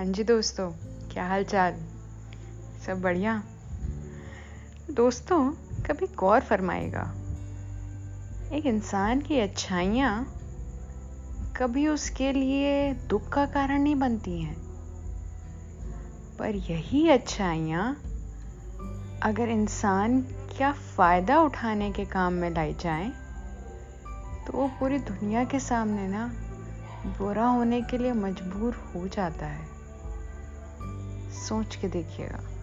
हाँ जी दोस्तों क्या हाल चाल सब बढ़िया? दोस्तों कभी गौर फरमाएगा एक इंसान की अच्छाइयाँ कभी उसके लिए दुख का कारण नहीं बनती हैं। पर यही अच्छाइयाँ अगर इंसान क्या फ़ायदा उठाने के काम में लाई जाएँ, तो वो पूरी दुनिया के सामने ना बुरा होने के लिए मजबूर हो जाता है। सोच के देखिएगा।